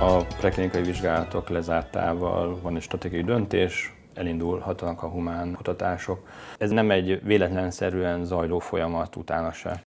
A preklinikai vizsgálatok lezártával van egy stratégiai döntés, elindulhatnak a humán kutatások. Ez nem egy véletlenszerűen zajló folyamat utána se.